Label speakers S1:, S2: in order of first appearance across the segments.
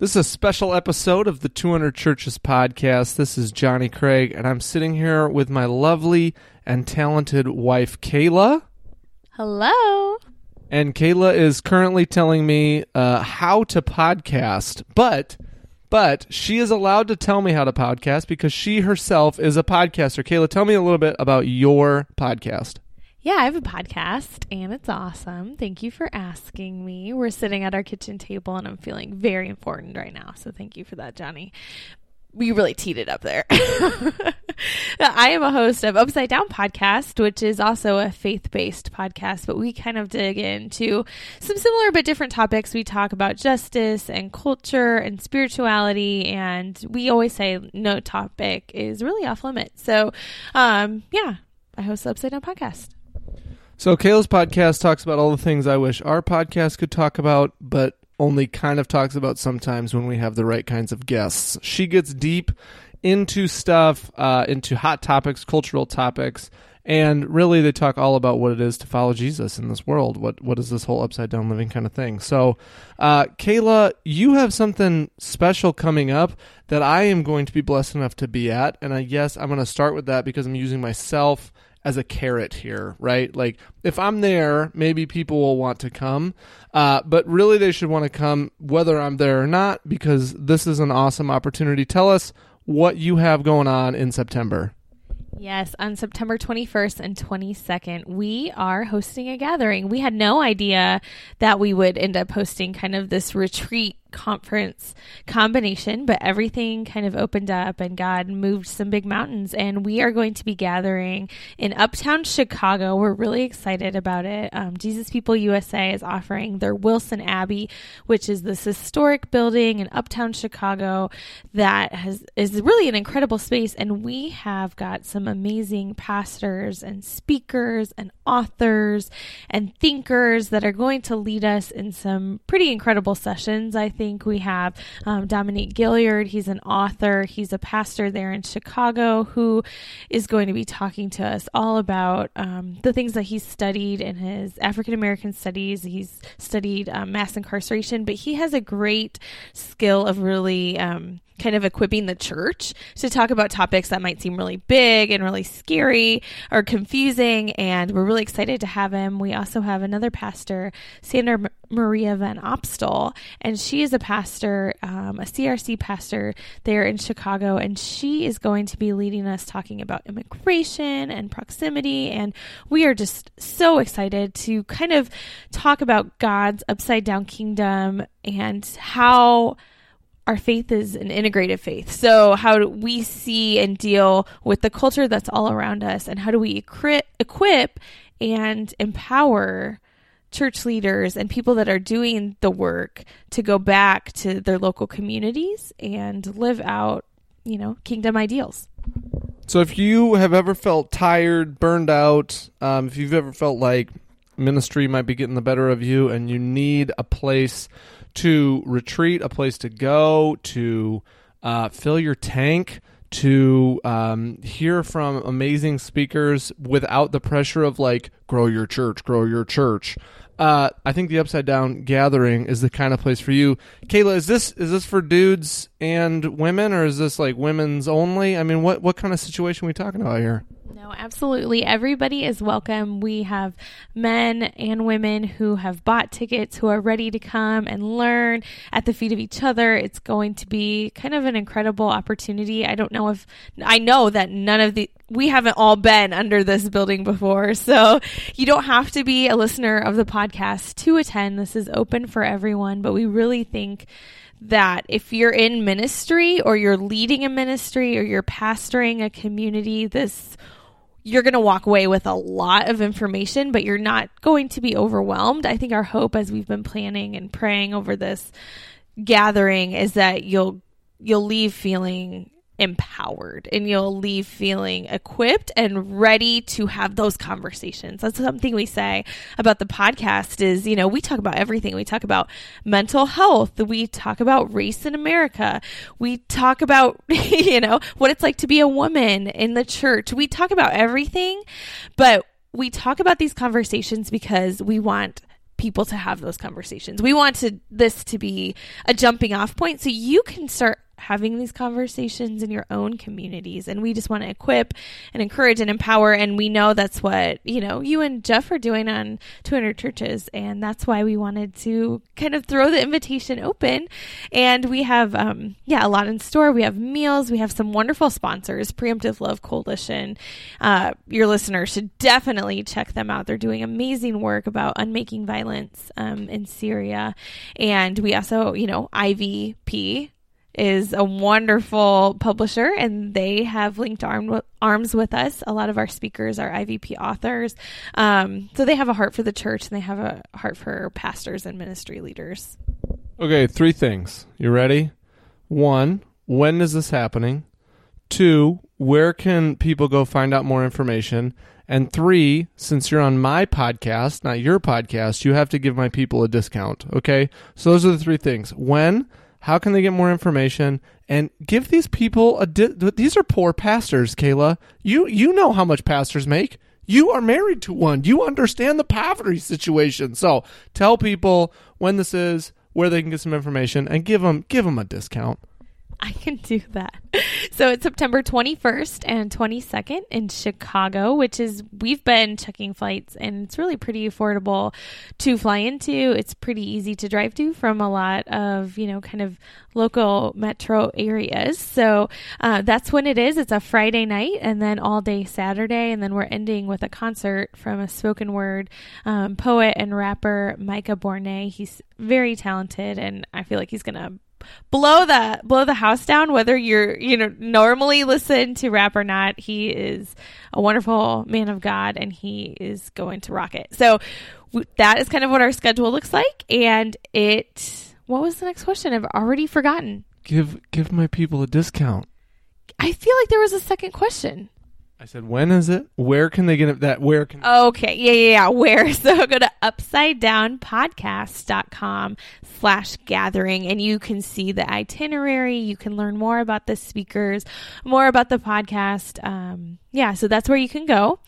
S1: This is a special episode of the 200 Churches podcast. This is Johnny Craig, and I'm sitting here with my lovely and talented wife, Kayla.
S2: Hello.
S1: And Kayla is currently telling me uh, how to podcast, but but she is allowed to tell me how to podcast because she herself is a podcaster. Kayla, tell me a little bit about your podcast.
S2: Yeah, I have a podcast and it's awesome. Thank you for asking me. We're sitting at our kitchen table and I'm feeling very important right now. So thank you for that, Johnny. We really teed it up there. I am a host of Upside Down Podcast, which is also a faith based podcast, but we kind of dig into some similar but different topics. We talk about justice and culture and spirituality, and we always say no topic is really off limits. So, um, yeah, I host the Upside Down Podcast.
S1: So Kayla's podcast talks about all the things I wish our podcast could talk about, but only kind of talks about sometimes when we have the right kinds of guests. She gets deep into stuff, uh, into hot topics, cultural topics, and really they talk all about what it is to follow Jesus in this world. What what is this whole upside down living kind of thing? So, uh, Kayla, you have something special coming up that I am going to be blessed enough to be at, and I guess I'm going to start with that because I'm using myself as a carrot here, right? Like if I'm there, maybe people will want to come, uh, but really they should want to come whether I'm there or not because this is an awesome opportunity. Tell us what you have going on in September.
S2: Yes, on September 21st and 22nd, we are hosting a gathering. We had no idea that we would end up hosting kind of this retreat conference combination, but everything kind of opened up and God moved some big mountains. And we are going to be gathering in uptown Chicago. We're really excited about it. Um, Jesus People USA is offering their Wilson Abbey, which is this historic building in uptown Chicago that has is really an incredible space. And we have got some amazing pastors and speakers and authors and thinkers that are going to lead us in some pretty incredible sessions. I think we have um, Dominique Gilliard. He's an author, he's a pastor there in Chicago who is going to be talking to us all about um, the things that he's studied in his African American studies. He's studied um, mass incarceration, but he has a great skill of really um, kind of equipping the church to talk about topics that might seem really big and really scary or confusing. And we're really excited to have him. We also have another pastor, Sandra Maria Van Opstal, and she is a pastor, um, a CRC pastor there in Chicago, and she is going to be leading us talking about immigration and proximity. And we are just so excited to kind of talk about God's upside down kingdom and how our faith is an integrated faith. So, how do we see and deal with the culture that's all around us, and how do we equip and empower church leaders and people that are doing the work to go back to their local communities and live out, you know, kingdom ideals?
S1: So, if you have ever felt tired, burned out, um, if you've ever felt like ministry might be getting the better of you and you need a place to retreat, a place to go, to uh, fill your tank, to um, hear from amazing speakers without the pressure of like grow your church, grow your church. Uh, I think the Upside Down Gathering is the kind of place for you. Kayla, is this is this for dudes and women, or is this like women's only? I mean, what what kind of situation are we talking about here?
S2: No, absolutely. Everybody is welcome. We have men and women who have bought tickets, who are ready to come and learn at the feet of each other. It's going to be kind of an incredible opportunity. I don't know if I know that none of the we haven't all been under this building before. So you don't have to be a listener of the podcast to attend. This is open for everyone, but we really think that if you're in ministry or you're leading a ministry or you're pastoring a community, this you're going to walk away with a lot of information, but you're not going to be overwhelmed. I think our hope as we've been planning and praying over this gathering is that you'll you'll leave feeling empowered and you'll leave feeling equipped and ready to have those conversations. That's something we say about the podcast is, you know, we talk about everything. We talk about mental health. We talk about race in America. We talk about, you know, what it's like to be a woman in the church. We talk about everything, but we talk about these conversations because we want people to have those conversations. We want to, this to be a jumping off point so you can start having these conversations in your own communities. And we just want to equip and encourage and empower. And we know that's what, you know, you and Jeff are doing on 200 churches. And that's why we wanted to kind of throw the invitation open. And we have, um, yeah, a lot in store. We have meals. We have some wonderful sponsors, Preemptive Love Coalition. Uh, your listeners should definitely check them out. They're doing amazing work about unmaking violence um, in Syria. And we also, you know, IVP, is a wonderful publisher and they have linked arm, arms with us. A lot of our speakers are IVP authors. Um, so they have a heart for the church and they have a heart for pastors and ministry leaders.
S1: Okay, three things. You ready? One, when is this happening? Two, where can people go find out more information? And three, since you're on my podcast, not your podcast, you have to give my people a discount. Okay? So those are the three things. When? How can they get more information? And give these people a. Di- these are poor pastors, Kayla. You you know how much pastors make. You are married to one. You understand the poverty situation. So tell people when this is, where they can get some information, and give them give them a discount.
S2: I can do that. So it's September 21st and 22nd in Chicago, which is, we've been checking flights and it's really pretty affordable to fly into. It's pretty easy to drive to from a lot of, you know, kind of local metro areas. So uh, that's when it is. It's a Friday night and then all day Saturday. And then we're ending with a concert from a spoken word um, poet and rapper, Micah Bornay. He's very talented and I feel like he's going to blow the blow the house down whether you're you know normally listen to rap or not. He is a wonderful man of god and he is going to rock it. So w- that is kind of what our schedule looks like and it what was the next question? I've already forgotten.
S1: Give give my people a discount.
S2: i feel like there was a second question
S1: I said, when is it? Where can they get it? That where can
S2: Okay. Yeah, yeah, yeah. Where? So go to upside down upsidedownpodcast.com slash gathering and you can see the itinerary. You can learn more about the speakers, more about the podcast. Um, yeah, so that's where you can go.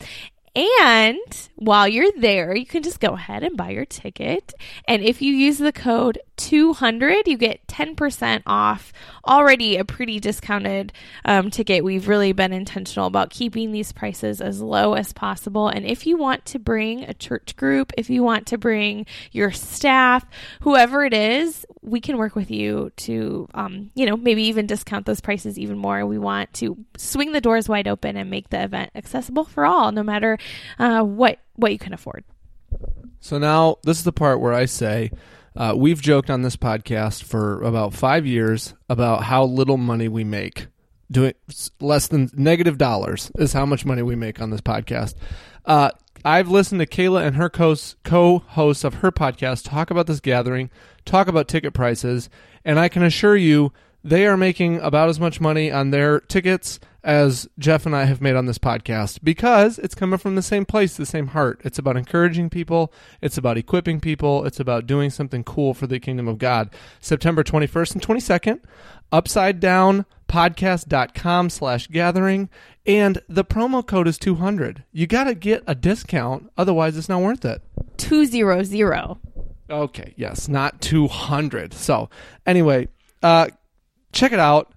S2: And while you're there, you can just go ahead and buy your ticket. And if you use the code 200, you get 10% off already a pretty discounted um, ticket. We've really been intentional about keeping these prices as low as possible. And if you want to bring a church group, if you want to bring your staff, whoever it is, we can work with you to, um, you know, maybe even discount those prices even more. We want to swing the doors wide open and make the event accessible for all, no matter uh, what what you can afford.
S1: So now this is the part where I say uh, we've joked on this podcast for about five years about how little money we make. Doing less than negative dollars is how much money we make on this podcast. Uh, I've listened to Kayla and her co hosts of her podcast talk about this gathering, talk about ticket prices, and I can assure you they are making about as much money on their tickets as Jeff and I have made on this podcast because it's coming from the same place, the same heart. It's about encouraging people, it's about equipping people, it's about doing something cool for the kingdom of God. September 21st and 22nd, upside down podcast.com slash gathering and the promo code is 200 you got to get a discount otherwise it's not worth it
S2: 200
S1: okay yes not 200 so anyway uh check it out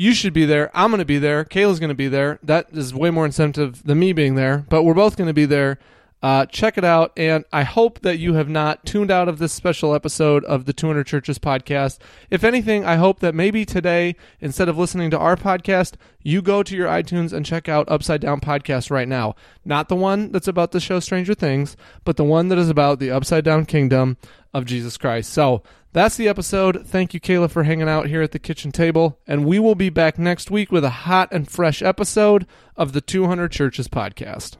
S1: you should be there. I'm going to be there. Kayla's going to be there. That is way more incentive than me being there, but we're both going to be there. Uh, check it out. And I hope that you have not tuned out of this special episode of the 200 Churches podcast. If anything, I hope that maybe today, instead of listening to our podcast, you go to your iTunes and check out Upside Down Podcast right now. Not the one that's about the show Stranger Things, but the one that is about the Upside Down Kingdom of Jesus Christ. So that's the episode. Thank you, Kayla, for hanging out here at the kitchen table. And we will be back next week with a hot and fresh episode of the 200 Churches podcast.